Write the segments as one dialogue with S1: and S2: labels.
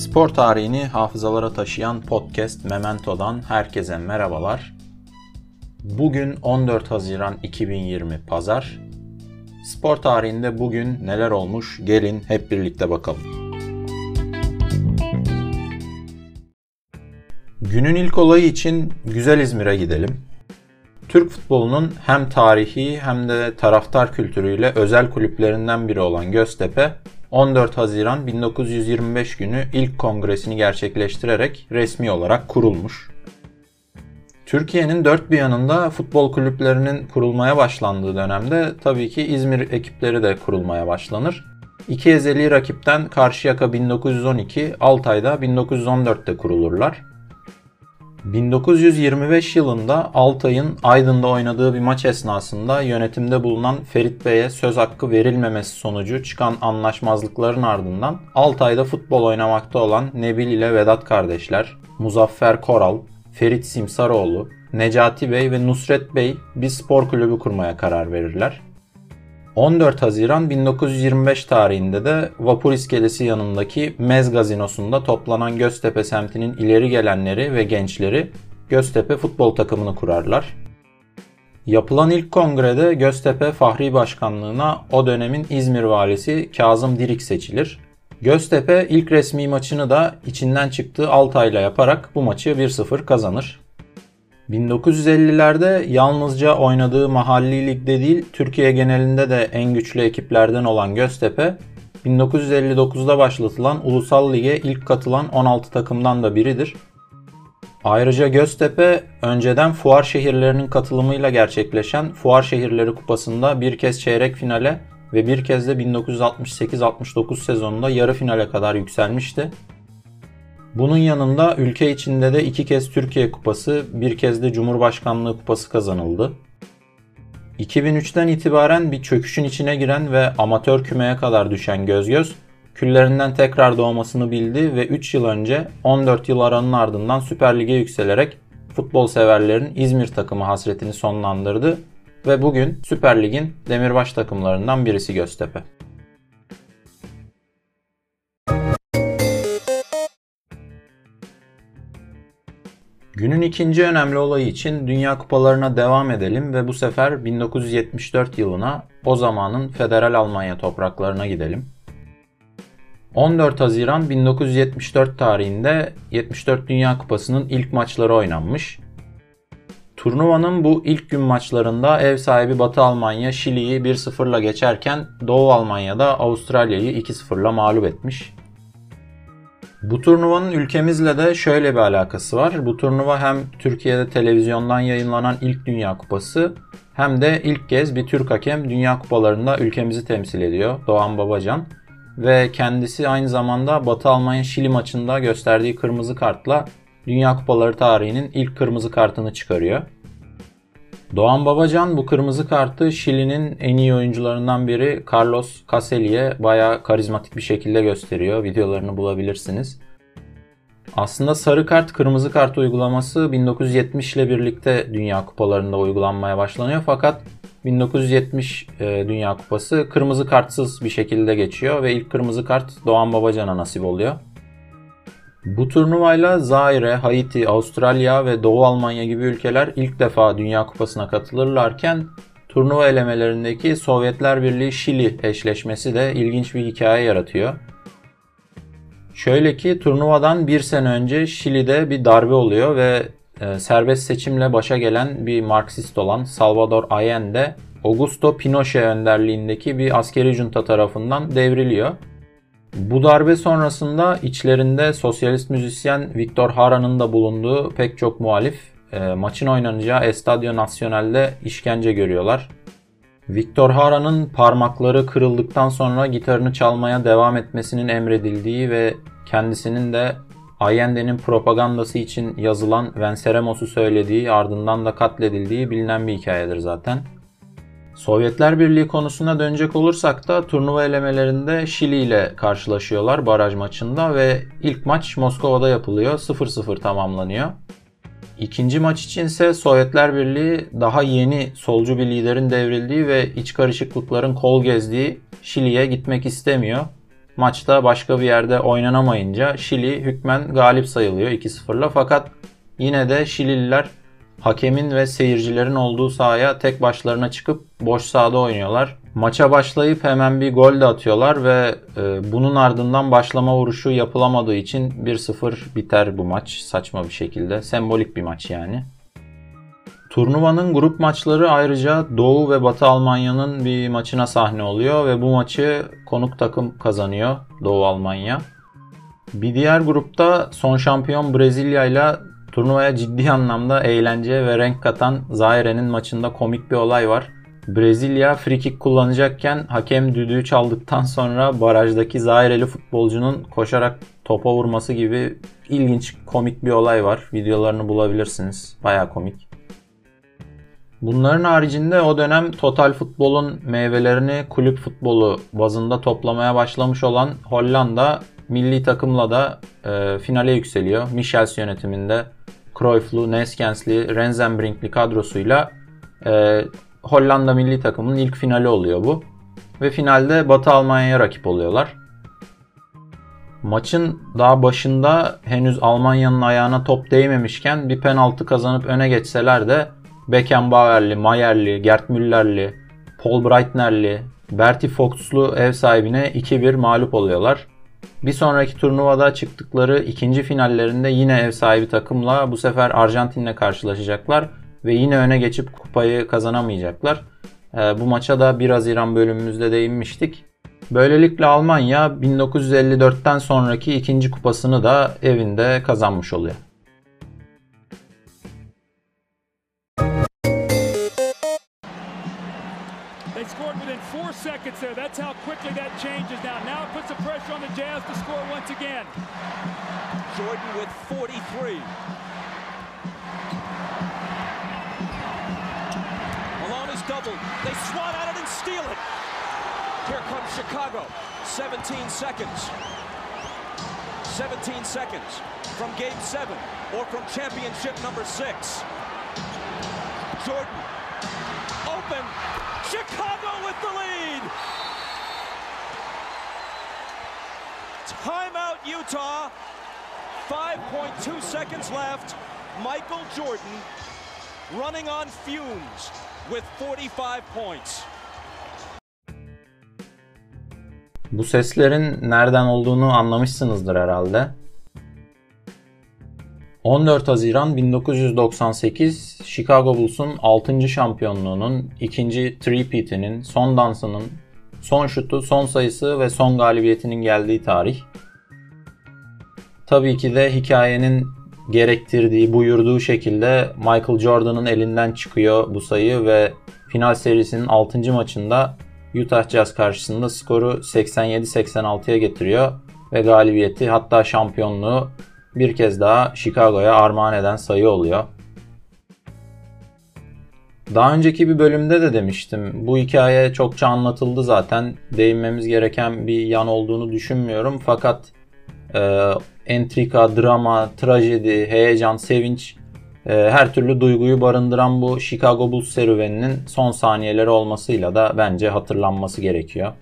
S1: Spor tarihini hafızalara taşıyan podcast Memento'dan herkese merhabalar. Bugün 14 Haziran 2020 Pazar. Spor tarihinde bugün neler olmuş gelin hep birlikte bakalım. Günün ilk olayı için güzel İzmir'e gidelim. Türk futbolunun hem tarihi hem de taraftar kültürüyle özel kulüplerinden biri olan Göztepe 14 Haziran 1925 günü ilk kongresini gerçekleştirerek resmi olarak kurulmuş. Türkiye'nin dört bir yanında futbol kulüplerinin kurulmaya başlandığı dönemde tabii ki İzmir ekipleri de kurulmaya başlanır. İki ezeli rakipten Karşıyaka 1912, Altay'da 1914'te kurulurlar. 1925 yılında Altay'ın Aydın'da oynadığı bir maç esnasında yönetimde bulunan Ferit Bey'e söz hakkı verilmemesi sonucu çıkan anlaşmazlıkların ardından Altay'da futbol oynamakta olan Nebil ile Vedat kardeşler, Muzaffer Koral, Ferit Simsaroğlu, Necati Bey ve Nusret Bey bir spor kulübü kurmaya karar verirler. 14 Haziran 1925 tarihinde de Vapur İskelesi yanındaki Mez Gazinosu'nda toplanan Göztepe semtinin ileri gelenleri ve gençleri Göztepe futbol takımını kurarlar. Yapılan ilk kongrede Göztepe Fahri Başkanlığına o dönemin İzmir valisi Kazım Dirik seçilir. Göztepe ilk resmi maçını da içinden çıktığı Altay'la yaparak bu maçı 1-0 kazanır. 1950'lerde yalnızca oynadığı mahalli ligde değil, Türkiye genelinde de en güçlü ekiplerden olan Göztepe, 1959'da başlatılan Ulusal Lig'e ilk katılan 16 takımdan da biridir. Ayrıca Göztepe önceden fuar şehirlerinin katılımıyla gerçekleşen Fuar Şehirleri Kupası'nda bir kez çeyrek finale ve bir kez de 1968-69 sezonunda yarı finale kadar yükselmişti. Bunun yanında ülke içinde de iki kez Türkiye Kupası, bir kez de Cumhurbaşkanlığı Kupası kazanıldı. 2003'ten itibaren bir çöküşün içine giren ve amatör kümeye kadar düşen Gözgöz, küllerinden tekrar doğmasını bildi ve 3 yıl önce 14 yıl aranın ardından Süper Lig'e yükselerek futbol severlerin İzmir takımı hasretini sonlandırdı ve bugün Süper Lig'in demirbaş takımlarından birisi Göztepe. Günün ikinci önemli olayı için Dünya Kupalarına devam edelim ve bu sefer 1974 yılına o zamanın Federal Almanya topraklarına gidelim. 14 Haziran 1974 tarihinde 74 Dünya Kupası'nın ilk maçları oynanmış. Turnuvanın bu ilk gün maçlarında ev sahibi Batı Almanya Şili'yi 1-0'la geçerken Doğu Almanya'da Avustralya'yı 2-0'la mağlup etmiş. Bu turnuvanın ülkemizle de şöyle bir alakası var. Bu turnuva hem Türkiye'de televizyondan yayınlanan ilk Dünya Kupası hem de ilk kez bir Türk hakem Dünya Kupalarında ülkemizi temsil ediyor. Doğan Babacan. Ve kendisi aynı zamanda Batı Almanya Şili maçında gösterdiği kırmızı kartla Dünya Kupaları tarihinin ilk kırmızı kartını çıkarıyor. Doğan Babacan bu kırmızı kartı Şili'nin en iyi oyuncularından biri Carlos Caselli'ye bayağı karizmatik bir şekilde gösteriyor. Videolarını bulabilirsiniz. Aslında sarı kart kırmızı kart uygulaması 1970 ile birlikte Dünya Kupalarında uygulanmaya başlanıyor fakat 1970 e, Dünya Kupası kırmızı kartsız bir şekilde geçiyor ve ilk kırmızı kart Doğan Babacan'a nasip oluyor. Bu turnuvayla Zaire, Haiti, Avustralya ve Doğu Almanya gibi ülkeler ilk defa Dünya Kupası'na katılırlarken turnuva elemelerindeki Sovyetler Birliği Şili eşleşmesi de ilginç bir hikaye yaratıyor. Şöyle ki turnuvadan bir sene önce Şili'de bir darbe oluyor ve e, serbest seçimle başa gelen bir Marksist olan Salvador Allende, Augusto Pinochet önderliğindeki bir askeri junta tarafından devriliyor. Bu darbe sonrasında içlerinde sosyalist müzisyen Victor Hara'nın da bulunduğu pek çok muhalif e, maçın oynanacağı Estadio Nacional'de işkence görüyorlar. Victor Hara'nın parmakları kırıldıktan sonra gitarını çalmaya devam etmesinin emredildiği ve kendisinin de Allende'nin propagandası için yazılan Venceremos'u söylediği ardından da katledildiği bilinen bir hikayedir zaten. Sovyetler Birliği konusuna dönecek olursak da turnuva elemelerinde Şili ile karşılaşıyorlar baraj maçında ve ilk maç Moskova'da yapılıyor. 0-0 tamamlanıyor. İkinci maç içinse Sovyetler Birliği daha yeni solcu bir liderin devrildiği ve iç karışıklıkların kol gezdiği Şili'ye gitmek istemiyor. maçta başka bir yerde oynanamayınca Şili hükmen galip sayılıyor 2-0'la. Fakat yine de Şilililer hakemin ve seyircilerin olduğu sahaya tek başlarına çıkıp boş sahada oynuyorlar. Maça başlayıp hemen bir gol de atıyorlar ve e, bunun ardından başlama vuruşu yapılamadığı için 1-0 biter bu maç saçma bir şekilde. Sembolik bir maç yani. Turnuvanın grup maçları ayrıca Doğu ve Batı Almanya'nın bir maçına sahne oluyor ve bu maçı konuk takım kazanıyor Doğu Almanya. Bir diğer grupta son şampiyon Brezilya ile turnuvaya ciddi anlamda eğlence ve renk katan Zaire'nin maçında komik bir olay var. Brezilya frikik kullanacakken hakem düdüğü çaldıktan sonra barajdaki Zaireli futbolcunun koşarak topa vurması gibi ilginç komik bir olay var. Videolarını bulabilirsiniz. Baya komik. Bunların haricinde o dönem total futbolun meyvelerini kulüp futbolu bazında toplamaya başlamış olan Hollanda milli takımla da e, finale yükseliyor. Michels yönetiminde Cruyff'lu, Neskens'li, Rensenbrink'li kadrosuyla e, Hollanda milli takımının ilk finali oluyor bu. Ve finalde Batı Almanya'ya rakip oluyorlar. Maçın daha başında henüz Almanya'nın ayağına top değmemişken bir penaltı kazanıp öne geçseler de Beckenbauer'li, Mayer'li, Gerd Müller'li, Paul Breitner'li, Bertie Fox'lu ev sahibine 2-1 mağlup oluyorlar. Bir sonraki turnuvada çıktıkları ikinci finallerinde yine ev sahibi takımla bu sefer Arjantin'le karşılaşacaklar ve yine öne geçip kupayı kazanamayacaklar. Ee, bu maça da 1 Haziran bölümümüzde değinmiştik. Böylelikle Almanya 1954'ten sonraki ikinci kupasını da evinde kazanmış oluyor.
S2: Four seconds there. That's how quickly that changes now. Now it puts the pressure on the Jazz to score once again.
S3: Jordan with 43. Malone is doubled. They swat at it and steal it. Here comes Chicago. 17 seconds. 17 seconds from game seven or from championship number six. Jordan open. Chicago with the lead. Timeout Utah. 5.2 seconds left. Michael Jordan running on fumes with 45 points.
S1: Bu seslerin nereden olduğunu anlamışsınızdır herhalde. 14 Haziran 1998 Chicago Bulls'un 6. şampiyonluğunun, ikinci three-peat'inin, son dansının, son şutu, son sayısı ve son galibiyetinin geldiği tarih. Tabii ki de hikayenin gerektirdiği, buyurduğu şekilde Michael Jordan'ın elinden çıkıyor bu sayı ve final serisinin 6. maçında Utah Jazz karşısında skoru 87-86'ya getiriyor ve galibiyeti hatta şampiyonluğu bir kez daha Chicago'ya armağan eden sayı oluyor. Daha önceki bir bölümde de demiştim. Bu hikaye çokça anlatıldı zaten. Değinmemiz gereken bir yan olduğunu düşünmüyorum. Fakat e, entrika, drama, trajedi, heyecan, sevinç e, her türlü duyguyu barındıran bu Chicago Bulls serüveninin son saniyeleri olmasıyla da bence hatırlanması gerekiyor.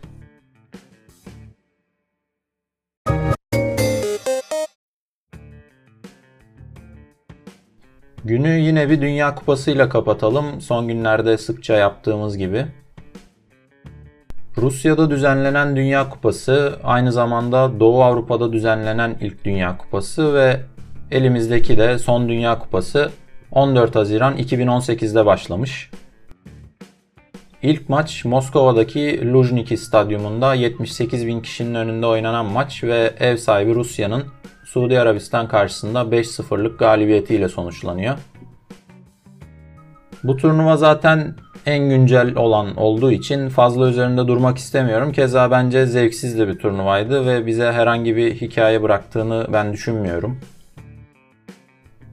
S1: Günü yine bir Dünya Kupası ile kapatalım. Son günlerde sıkça yaptığımız gibi. Rusya'da düzenlenen Dünya Kupası aynı zamanda Doğu Avrupa'da düzenlenen ilk Dünya Kupası ve elimizdeki de son Dünya Kupası 14 Haziran 2018'de başlamış. İlk maç Moskova'daki Luzhniki Stadyumunda 78 bin kişinin önünde oynanan maç ve ev sahibi Rusya'nın Suudi Arabistan karşısında 5-0'lık galibiyetiyle sonuçlanıyor. Bu turnuva zaten en güncel olan olduğu için fazla üzerinde durmak istemiyorum. Keza bence zevksiz de bir turnuvaydı ve bize herhangi bir hikaye bıraktığını ben düşünmüyorum.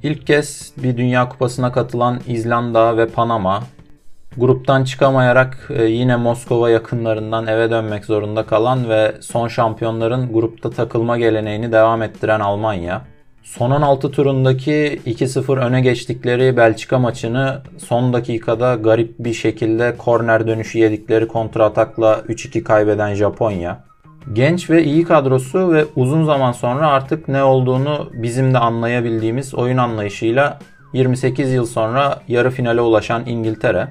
S1: İlk kez bir Dünya Kupası'na katılan İzlanda ve Panama gruptan çıkamayarak e, yine Moskova yakınlarından eve dönmek zorunda kalan ve son şampiyonların grupta takılma geleneğini devam ettiren Almanya. Son 16 turundaki 2-0 öne geçtikleri Belçika maçını son dakikada garip bir şekilde korner dönüşü yedikleri kontratakla 3-2 kaybeden Japonya. Genç ve iyi kadrosu ve uzun zaman sonra artık ne olduğunu bizim de anlayabildiğimiz oyun anlayışıyla 28 yıl sonra yarı finale ulaşan İngiltere.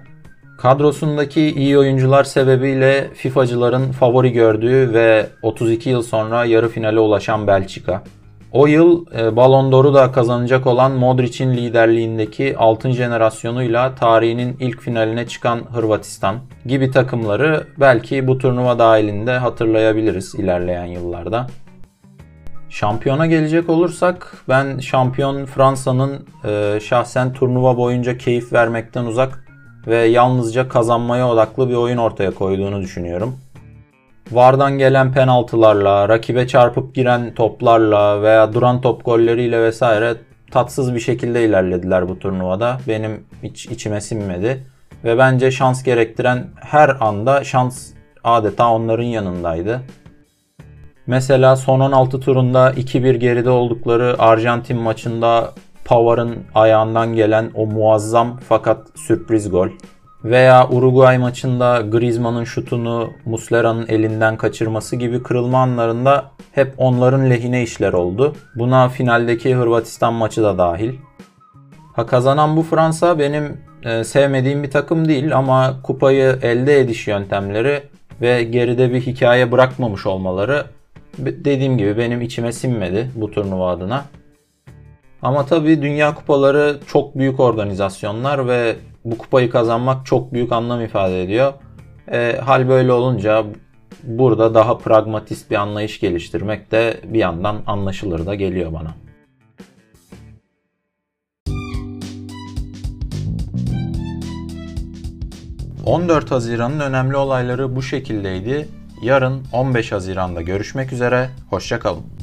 S1: Kadrosundaki iyi oyuncular sebebiyle FIFA'cıların favori gördüğü ve 32 yıl sonra yarı finale ulaşan Belçika. O yıl e, Ballon d'Or'u da kazanacak olan Modric'in liderliğindeki altın jenerasyonuyla tarihinin ilk finaline çıkan Hırvatistan gibi takımları belki bu turnuva dahilinde hatırlayabiliriz ilerleyen yıllarda. Şampiyona gelecek olursak ben şampiyon Fransa'nın e, şahsen turnuva boyunca keyif vermekten uzak ve yalnızca kazanmaya odaklı bir oyun ortaya koyduğunu düşünüyorum. Vardan gelen penaltılarla, rakibe çarpıp giren toplarla veya duran top golleriyle vesaire tatsız bir şekilde ilerlediler bu turnuvada. Benim hiç içime sinmedi. Ve bence şans gerektiren her anda şans adeta onların yanındaydı. Mesela son 16 turunda 2-1 geride oldukları Arjantin maçında Pavar'ın ayağından gelen o muazzam fakat sürpriz gol. Veya Uruguay maçında Griezmann'ın şutunu Muslera'nın elinden kaçırması gibi kırılma anlarında hep onların lehine işler oldu. Buna finaldeki Hırvatistan maçı da dahil. Ha kazanan bu Fransa benim e, sevmediğim bir takım değil ama kupayı elde ediş yöntemleri ve geride bir hikaye bırakmamış olmaları dediğim gibi benim içime sinmedi bu turnuva adına. Ama tabii Dünya Kupaları çok büyük organizasyonlar ve bu kupayı kazanmak çok büyük anlam ifade ediyor. E, hal böyle olunca burada daha pragmatist bir anlayış geliştirmek de bir yandan anlaşılır da geliyor bana. ...14 Haziran'ın önemli olayları bu şekildeydi. Yarın 15 Haziran'da görüşmek üzere, hoşçakalın.